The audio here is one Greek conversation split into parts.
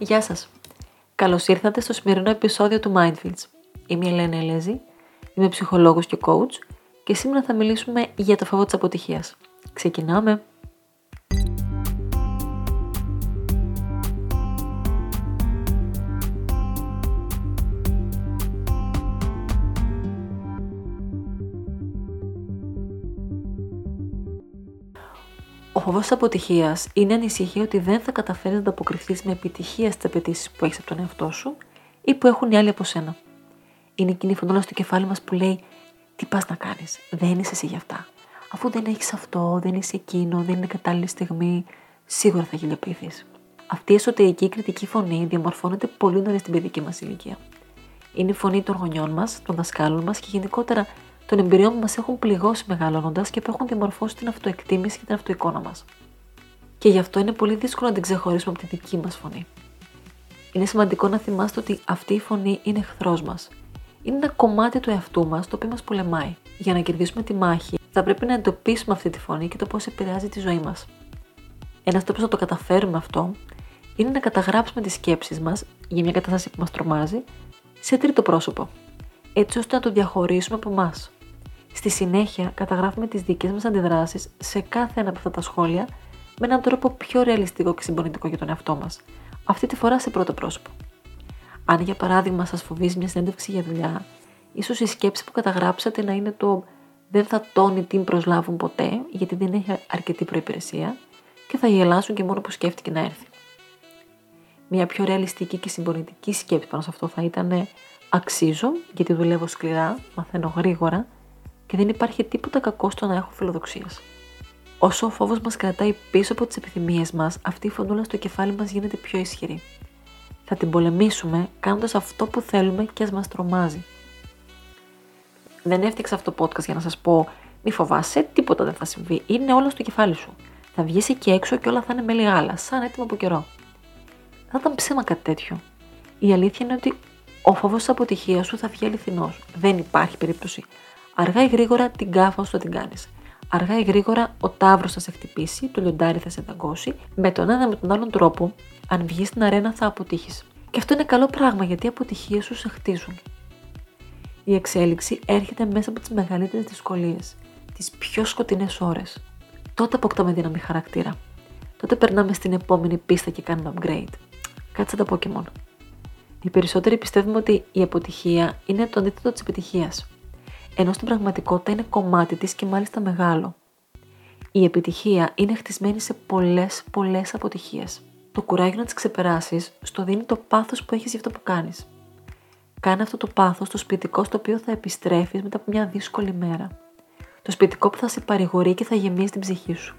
Γεια σας! Καλώς ήρθατε στο σημερινό επεισόδιο του Mindfields. Είμαι η Ελένα Ελέζη, είμαι ψυχολόγος και coach και σήμερα θα μιλήσουμε για το φόβο της αποτυχίας. Ξεκινάμε! Φόβος τη αποτυχίας είναι ανησυχία ότι δεν θα καταφέρεις να ανταποκριθείς με επιτυχία στις απαιτήσεις που έχεις από τον εαυτό σου ή που έχουν οι άλλοι από σένα. Είναι εκείνη η φωνόλα στο κεφάλι μας που λέει: Τι πας να κάνεις, δεν είσαι εσύ για αυτά. Αφού δεν έχεις αυτό, δεν είσαι εκείνο, δεν είναι κατάλληλη στιγμή, σίγουρα θα γελιοποιηθεί. Αυτή η εσωτερική κριτική φωνή διαμορφώνεται πολύ νωρίς στην παιδική μας ηλικία. Είναι η φωνή των γονιών μας, των δασκάλων μας και γενικότερα των εμπειριών που μας έχουν πληγώσει μεγαλώνοντας και που έχουν διαμορφώσει την αυτοεκτίμηση και την αυτοεικόνα μας. Και γι' αυτό είναι πολύ δύσκολο να την ξεχωρίσουμε από τη δική μας φωνή. Είναι σημαντικό να θυμάστε ότι αυτή η φωνή είναι εχθρός μας. Είναι ένα κομμάτι του εαυτού μας το οποίο μας πολεμάει. Για να κερδίσουμε τη μάχη, θα πρέπει να εντοπίσουμε αυτή τη φωνή και το πώς επηρεάζει τη ζωή μας. Ένας τρόπος να το καταφέρουμε αυτό είναι να καταγράψουμε τις σκέψεις μας για μια κατάσταση που μας τρομάζει σε τρίτο πρόσωπο, έτσι ώστε να το διαχωρίσουμε από εμάς. Στη συνέχεια καταγράφουμε τις δικές μας αντιδράσεις σε κάθε ένα από αυτά τα σχόλια με έναν τρόπο πιο ρεαλιστικό και συμπονητικό για τον εαυτό μας. Αυτή τη φορά σε πρώτο πρόσωπο. Αν για παράδειγμα σας φοβίζει μια συνέντευξη για δουλειά, ίσως η σκέψη που καταγράψατε να είναι το δεν θα τόνει την προσλάβουν ποτέ γιατί δεν έχει αρκετή προϋπηρεσία και θα γελάσουν και μόνο που σκέφτηκε να έρθει. Μια πιο ρεαλιστική και συμπονητική σκέψη πάνω σε αυτό θα ήταν αξίζω γιατί δουλεύω σκληρά, μαθαίνω γρήγορα και δεν υπάρχει τίποτα κακό στο να έχω φιλοδοξίες. Όσο ο φόβος μας κρατάει πίσω από τις επιθυμίες μας, αυτή η φωνούλα στο κεφάλι μας γίνεται πιο ισχυρή. Θα την πολεμήσουμε κάνοντας αυτό που θέλουμε και ας μας τρομάζει. Δεν έφτιαξα αυτό το podcast για να σας πω μη φοβάσαι, τίποτα δεν θα συμβεί. Είναι όλο στο κεφάλι σου. Θα βγεις εκεί έξω και όλα θα είναι με λίγα σαν έτοιμο από καιρό. Θα ήταν ψέμα κάτι τέτοιο. Η αλήθεια είναι ότι ο φόβος της αποτυχίας σου θα βγει αληθινός. Δεν υπάρχει περίπτωση. Αργά ή γρήγορα την κάφα σου θα την κάνεις. Αργά ή γρήγορα ο τάβρος θα σε χτυπήσει, το λιοντάρι θα σε δαγκώσει. Με τον ένα με τον άλλον τρόπο, αν βγεις στην αρένα θα αποτύχεις. Και αυτό είναι καλό πράγμα γιατί οι αποτυχίες σου σε χτίζουν. Η εξέλιξη έρχεται μέσα από τις μεγαλύτερες δυσκολίες, τις πιο σκοτεινές ώρες. Τότε αποκτάμε δύναμη χαρακτήρα. Τότε περνάμε στην επόμενη πίστα και κάνουμε upgrade. Κάτσε τα Pokémon. Οι περισσότεροι πιστεύουμε ότι η αποτυχία είναι το αντίθετο της επιτυχίας ενώ στην πραγματικότητα είναι κομμάτι της και μάλιστα μεγάλο. Η επιτυχία είναι χτισμένη σε πολλές πολλές αποτυχίες. Το κουράγιο να τις ξεπεράσεις στο δίνει το πάθος που έχεις για αυτό που κάνεις. Κάνε αυτό το πάθος στο σπιτικό στο οποίο θα επιστρέφεις μετά από μια δύσκολη μέρα. Το σπιτικό που θα σε παρηγορεί και θα γεμίσει την ψυχή σου.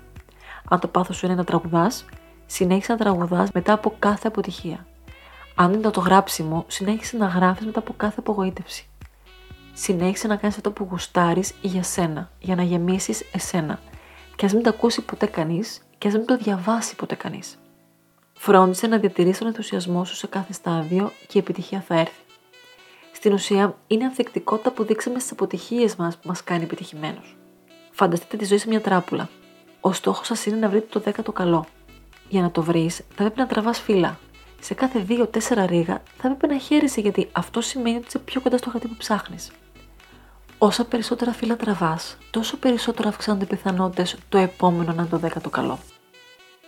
Αν το πάθος σου είναι να τραγουδάς, συνέχισε να τραγουδάς μετά από κάθε αποτυχία. Αν είναι το γράψιμο, συνέχισε να γράφεις μετά από κάθε απογοήτευση συνέχισε να κάνεις αυτό που γουστάρεις για σένα, για να γεμίσεις εσένα. Και ας μην το ακούσει ποτέ κανείς και ας μην το διαβάσει ποτέ κανείς. Φρόντισε να διατηρήσει τον ενθουσιασμό σου σε κάθε στάδιο και η επιτυχία θα έρθει. Στην ουσία, είναι ανθεκτικότητα που δείξαμε στις αποτυχίες μας που μας κάνει επιτυχημένους. Φανταστείτε τη ζωή σε μια τράπουλα. Ο στόχος σας είναι να βρείτε το 10ο καλό. Για να το βρεις, θα πρέπει να τραβάς φύλλα. Σε κάθε 2-4 ρίγα θα πρέπει να χαίρεσαι γιατί αυτό σημαίνει ότι είσαι πιο κοντά στο χαρτί που ψάχνεις. Όσα περισσότερα φύλλα τραβάς, τόσο περισσότερο αυξάνονται οι πιθανότητες το επόμενο να είναι το δέκατο καλό.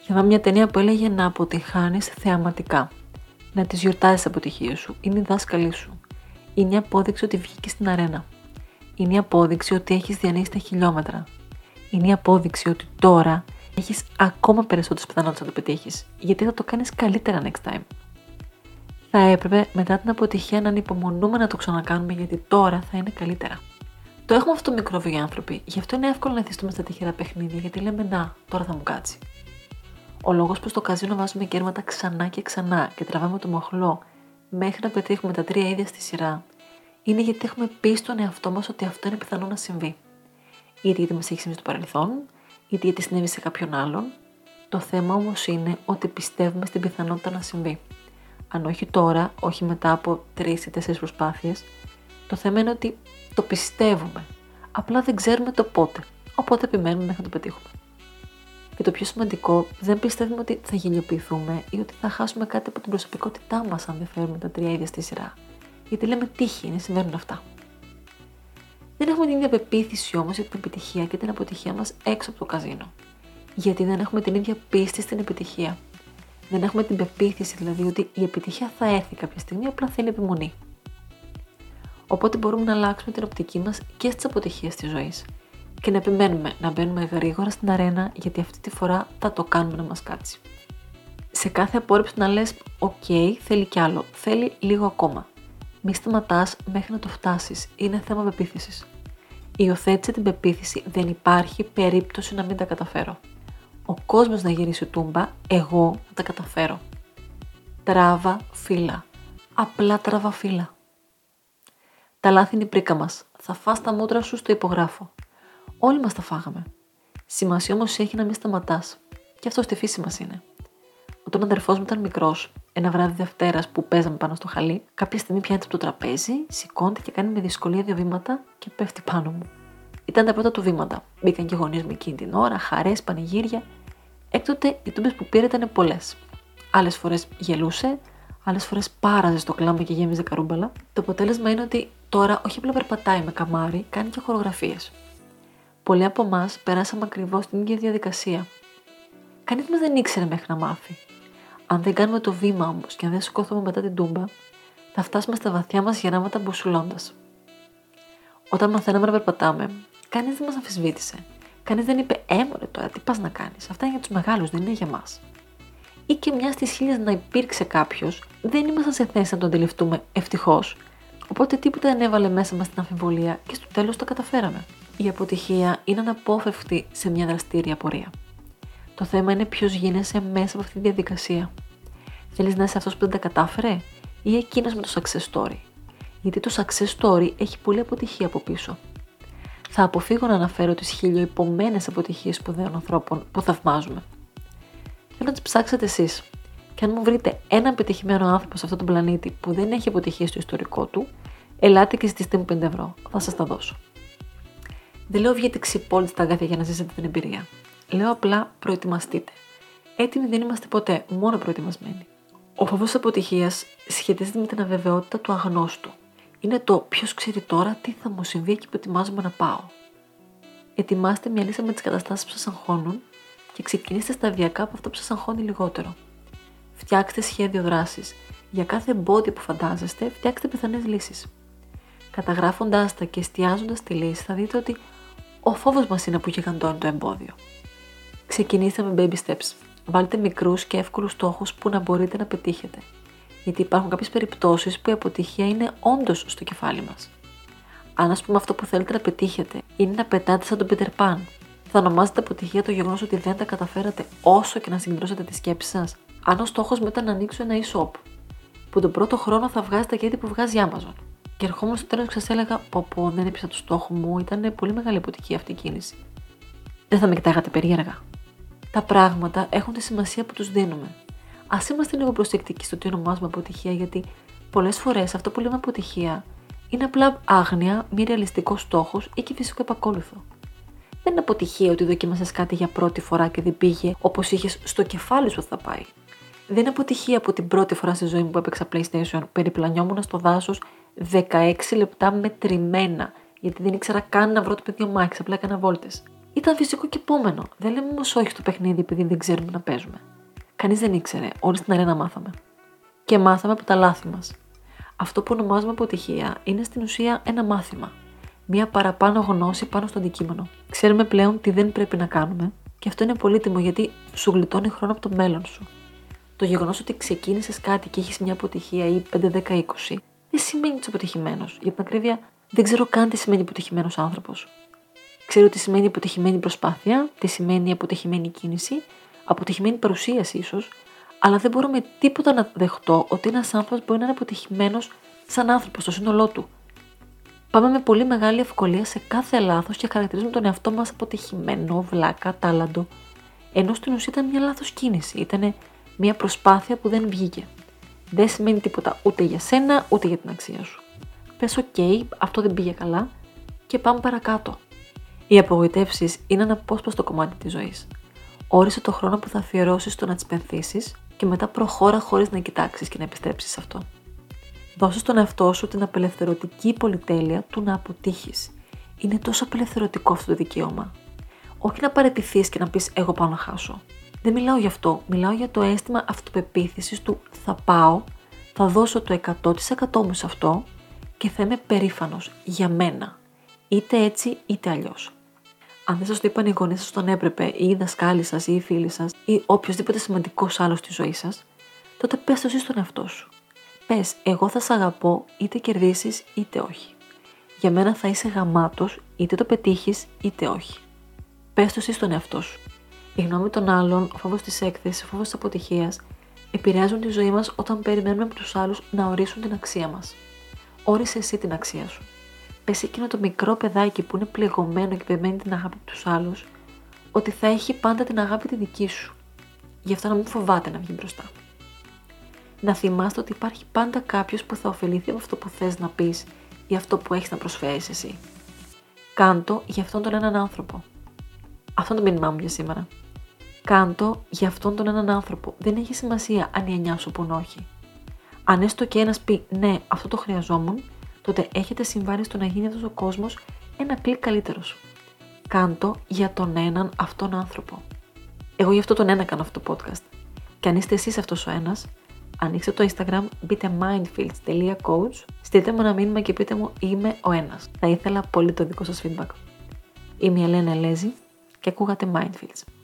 Είχαμε μια ταινία που έλεγε να αποτυχάνεις θεαματικά. Να τις γιορτάζει τι αποτυχίες σου. Είναι η δάσκαλή σου. Είναι η απόδειξη ότι βγήκε στην αρένα. Είναι η απόδειξη ότι έχεις διανύσει τα χιλιόμετρα. Είναι η απόδειξη ότι τώρα έχεις ακόμα περισσότερες πιθανότητες να το πετύχεις, γιατί θα το κάνεις καλύτερα next time. Θα έπρεπε μετά την αποτυχία να ανυπομονούμε να το ξανακάνουμε, γιατί τώρα θα είναι καλύτερα. Το έχουμε αυτό το μικρόβιο οι άνθρωποι, γι' αυτό είναι εύκολο να εθιστούμε στα τυχερά παιχνίδια, γιατί λέμε Να, τώρα θα μου κάτσει. Ο λόγος που στο καζίνο βάζουμε κέρματα ξανά και ξανά και τραβάμε το μοχλό μέχρι να πετύχουμε τα τρία ίδια στη σειρά, είναι γιατί έχουμε πει στον εαυτό μας ότι αυτό είναι πιθανό να συμβεί. Είτε γιατί μας έχεις συμβεί στο παρελθόν, είτε γιατί συνέβη σε κάποιον άλλον. Το θέμα όμως είναι ότι πιστεύουμε στην πιθανότητα να συμβεί. Αν όχι τώρα, όχι μετά από τρεις ή τέσσερις προσπάθειες, το θέμα είναι ότι το πιστεύουμε. Απλά δεν ξέρουμε το πότε. Οπότε επιμένουμε μέχρι να το πετύχουμε. Και το πιο σημαντικό, δεν πιστεύουμε ότι θα γελιοποιηθούμε ή ότι θα χάσουμε κάτι από την προσωπικότητά μας αν δεν φέρουμε τα τρία ίδια στη σειρά. Γιατί λέμε τύχη, είναι συμβαίνουν αυτά. Δεν έχουμε την ίδια πεποίθηση όμως για την επιτυχία και την αποτυχία μας έξω από το καζίνο. Γιατί δεν έχουμε την ίδια πίστη στην επιτυχία. Δεν έχουμε την πεποίθηση δηλαδή ότι η επιτυχία θα έρθει κάποια στιγμή, απλά θέλει επιμονή. Οπότε μπορούμε να αλλάξουμε την οπτική μας και στις αποτυχίες της ζωής και να επιμένουμε να μπαίνουμε γρήγορα στην αρένα γιατί αυτή τη φορά θα το κάνουμε να μας κάτσει. Σε κάθε απόρριψη να λες «ΟΚ, θέλει κι άλλο, θέλει λίγο ακόμα». Μη σταματάς μέχρι να το φτάσεις, είναι θέμα πεποίθησης. Υιοθέτησε την πεποίθηση, δεν υπάρχει περίπτωση να μην τα καταφέρω. Ο κόσμος να γυρίσει τούμπα, εγώ θα τα καταφέρω. Τράβα φύλλα. Απλά τράβα φύλλα. Τα λάθη είναι η πρίκα μας. Θα φας τα μούτρα σου στο υπογράφο. Όλοι μας τα φάγαμε. Σημασία όμως έχει να μην σταματάς. Και αυτό στη φύση μας είναι. Όταν ο αδερφός μου ήταν μικρός, ένα βράδυ Δευτέρας που παίζαμε πάνω στο χαλί, κάποια στιγμή πιάνεται από το τραπέζι, σηκώνεται και κάνει με δυσκολία δύο βήματα και πέφτει πάνω μου. Ήταν τα πρώτα του βήματα. Μπήκαν και γονείς μου εκείνη την ώρα, χαρές, πανηγύρια. Έκτοτε οι τούμπες που πήρε ήταν πολλές. Άλλες φορές γελούσε, άλλες φορές πάραζε στο κλάμα και γέμιζε καρούμπαλα. Το αποτέλεσμα είναι ότι τώρα όχι απλά περπατάει με καμάρι, κάνει και χορογραφίες. Πολλοί από εμάς περάσαμε ακριβώς την ίδια διαδικασία. Κανείς μας δεν ήξερε μέχρι να μάθει. Αν δεν κάνουμε το βήμα όμως και αν δεν σηκώθουμε μετά την τούμπα, θα φτάσουμε στα βαθιά μας γεράματα μπουσουλώντας. Όταν μαθαίναμε να περπατάμε, κανείς δεν μας αμφισβήτησε. Κανείς δεν είπε, Έμορε τώρα, τι πας να κάνεις; Αυτά είναι για τους μεγάλους, δεν είναι για μας. Ή και μιας στι χίλιε να υπήρξε κάποιος, δεν ήμασταν σε θέση να τον αντιληφθούμε ευτυχώς. Οπότε τίποτα δεν έβαλε μέσα μας την αμφιβολία και στο τέλος το καταφέραμε η αποτυχία είναι αναπόφευκτη σε μια δραστήρια πορεία. Το θέμα είναι ποιος γίνεσαι μέσα από αυτή τη διαδικασία. Θέλεις να είσαι αυτός που δεν τα κατάφερε ή εκείνος με το success story; Γιατί το success story έχει πολλή αποτυχία από πίσω. Θα αποφύγω να αναφέρω τις χιλιοϊπωμένε αποτυχίες σπουδαίων ανθρώπων που θαυμάζουμε. Θέλω να τις ψάξετε εσείς. Και αν μου βρείτε ένα επιτυχημένο άνθρωπο σε αυτόν τον πλανήτη που δεν έχει αποτυχία στο ιστορικό του, ελάτε και ζητήστε μου 5 ευρώ. Θα σας τα δώσω. Δεν λέω βγείτε ξυπόλοι στα αγάθια για να ζήσετε την εμπειρία. Λέω απλά προετοιμαστείτε. Έτοιμοι δεν είμαστε ποτέ, μόνο προετοιμασμένοι. Ο φόβος αποτυχίας σχετίζεται με την αβεβαιότητα του αγνώστου. Είναι το ποιος ξέρει τώρα τι θα μου συμβεί εκεί που ετοιμάζομαι να πάω. Ετοιμάστε μια λίστα με τις καταστάσεις που σας αγχώνουν και ξεκινήστε σταδιακά από αυτό που σας αγχώνει λιγότερο. Φτιάξτε σχέδιο δράσης. Για κάθε εμπόδιο που φαντάζεστε, φτιάξτε πιθανές λύσεις. Καταγράφοντάς τα και εστιάζοντας τη λύση, θα δείτε ότι ο φόβος μας είναι που γιγαντώνει το εμπόδιο. Ξεκινήστε με baby steps. Βάλτε μικρούς και εύκολους στόχους που να μπορείτε να πετύχετε. Γιατί υπάρχουν κάποιες περιπτώσεις που η αποτυχία είναι όντως στο κεφάλι μας. Αν ας πούμε αυτό που θέλετε να πετύχετε είναι να πετάτε σαν τον Peter Pan, θα ονομάζετε αποτυχία το γεγονός ότι δεν τα καταφέρατε όσο και να συγκεντρώσετε τη σκέψη σας. Αν ο στόχος μου ήταν να ανοίξω ένα e-shop, που τον πρώτο χρόνο θα βγάζει τα κέρδη που βγάζει η Amazon. Και ερχόμουν στο τέλος και σας έλεγα: Πω, πω, δεν έπεισα το στόχο μου, ήταν πολύ μεγάλη αποτυχία αυτή η κίνηση. Δεν θα με κοιτάγατε περίεργα. Τα πράγματα έχουν τη σημασία που τους δίνουμε. Α είμαστε λίγο προσεκτικοί στο τι ονομάζουμε αποτυχία, γιατί πολλές φορές αυτό που λέμε αποτυχία είναι απλά άγνοια, μη ρεαλιστικό στόχος ή και φυσικό επακόλουθο. Δεν είναι αποτυχία ότι δοκίμασες κάτι για πρώτη φορά και δεν πήγε όπως είχες στο κεφάλι σου θα πάει. Δεν είναι αποτυχία από την πρώτη φορά στη ζωή μου που έπαιξα PlayStation, περιπλανιόμουν στο δάσος 16 λεπτά μετρημένα, γιατί δεν ήξερα καν να βρω το παιδί μάχης, απλά έκανα βόλτες. Ήταν φυσικό και επόμενο. Δεν λέμε όμως όχι στο παιχνίδι επειδή δεν ξέρουμε να παίζουμε. Κανείς δεν ήξερε, όλοι στην αρένα μάθαμε. Και μάθαμε από τα λάθη μας. Αυτό που ονομάζουμε αποτυχία είναι στην ουσία ένα μάθημα. Μία παραπάνω γνώση πάνω στο αντικείμενο. Ξέρουμε πλέον τι δεν πρέπει να κάνουμε και αυτό είναι πολύτιμο γιατί σου γλιτώνει χρόνο από το μέλλον σου. Το γεγονός ότι ξεκίνησες κάτι και έχεις μια αποτυχία ή 5, 10, 20 δεν σημαίνει ότι είσαι αποτυχημένος. Για την ακρίβεια, δεν ξέρω καν τι σημαίνει αποτυχημένος άνθρωπος. Ξέρω τι σημαίνει αποτυχημένη προσπάθεια, τι σημαίνει αποτυχημένη κίνηση, αποτυχημένη παρουσίαση ίσως, αλλά δεν μπορώ με τίποτα να δεχτώ ότι ένας άνθρωπος μπορεί να είναι αποτυχημένος σαν άνθρωπος στο σύνολό του. Πάμε με πολύ μεγάλη ευκολία σε κάθε λάθος και χαρακτηρίζουμε τον εαυτό μας αποτυχημένο, βλάκα, τάλαντο. Ενώ στην ουσία ήταν μια λάθος κίνηση. Ήταν μια προσπάθεια που δεν βγήκε δεν σημαίνει τίποτα ούτε για σένα ούτε για την αξία σου. Πες ok, αυτό δεν πήγε καλά και πάμε παρακάτω. Οι απογοητεύσεις είναι ένα απόσπαστο κομμάτι της ζωής. Όρισε το χρόνο που θα αφιερώσεις στο να τις πενθήσεις και μετά προχώρα χωρίς να κοιτάξεις και να επιστρέψεις σε αυτό. Δώσε στον εαυτό σου την απελευθερωτική πολυτέλεια του να αποτύχεις. Είναι τόσο απελευθερωτικό αυτό το δικαίωμα. Όχι να παρετηθεί και να πεις Εγώ πάω να χάσω. Δεν μιλάω γι' αυτό. Μιλάω για το αίσθημα αυτοπεποίθησης του Θα πάω, θα δώσω το 100% μου σε αυτό και θα είμαι περήφανος για μένα. Είτε έτσι είτε αλλιώς. Αν δεν σας το είπαν οι γονείς σας τον έπρεπε, ή οι δασκάλοι σας, ή οι φίλοι σας, ή οποιοδήποτε σημαντικός άλλος στη ζωή σας, τότε πες το εσύ στον εαυτό σου. Πες, εγώ θα σε αγαπώ είτε κερδίσεις είτε όχι. Για μένα θα είσαι γαμάτος είτε το πετύχεις είτε όχι. Πες το εσύ στον εαυτό σου. Η γνώμη των άλλων, ο φόβος της έκθεσης, ο φόβος της αποτυχίας επηρεάζουν τη ζωή μας όταν περιμένουμε από τους άλλους να ορίσουν την αξία μας. Όρισε εσύ την αξία σου. Πες εκείνο το μικρό παιδάκι που είναι πληγωμένο και περιμένει την αγάπη από τους άλλους, ότι θα έχει πάντα την αγάπη τη δική σου. Γι' αυτό να μην φοβάται να βγει μπροστά. Να θυμάστε ότι υπάρχει πάντα κάποιος που θα ωφεληθεί από αυτό που θες να πεις ή αυτό που έχεις να προσφέρεις εσύ. Κάντο για αυτόν τον έναν άνθρωπο. Αυτό είναι το μήνυμά μου για σήμερα. Κάντο για αυτόν τον έναν άνθρωπο. Δεν έχει σημασία αν η εννιά σου πουν όχι. Αν έστω και ένας πει ναι, αυτό το χρειαζόμουν, τότε έχετε συμβάρει στο να γίνει αυτός ο κόσμος ένα κλικ καλύτερος. Κάντο για τον έναν αυτόν άνθρωπο. Εγώ γι' αυτό τον ένα κάνω αυτό το podcast. Και αν είστε εσείς αυτός ο ένας, ανοίξτε το Instagram, μπείτε mindfields.coach, στείλτε μου ένα μήνυμα και πείτε μου είμαι ο ένας. Θα ήθελα πολύ το δικό σας feedback. Είμαι η Ελένα Ελέζη και ακούγατε Mindfields.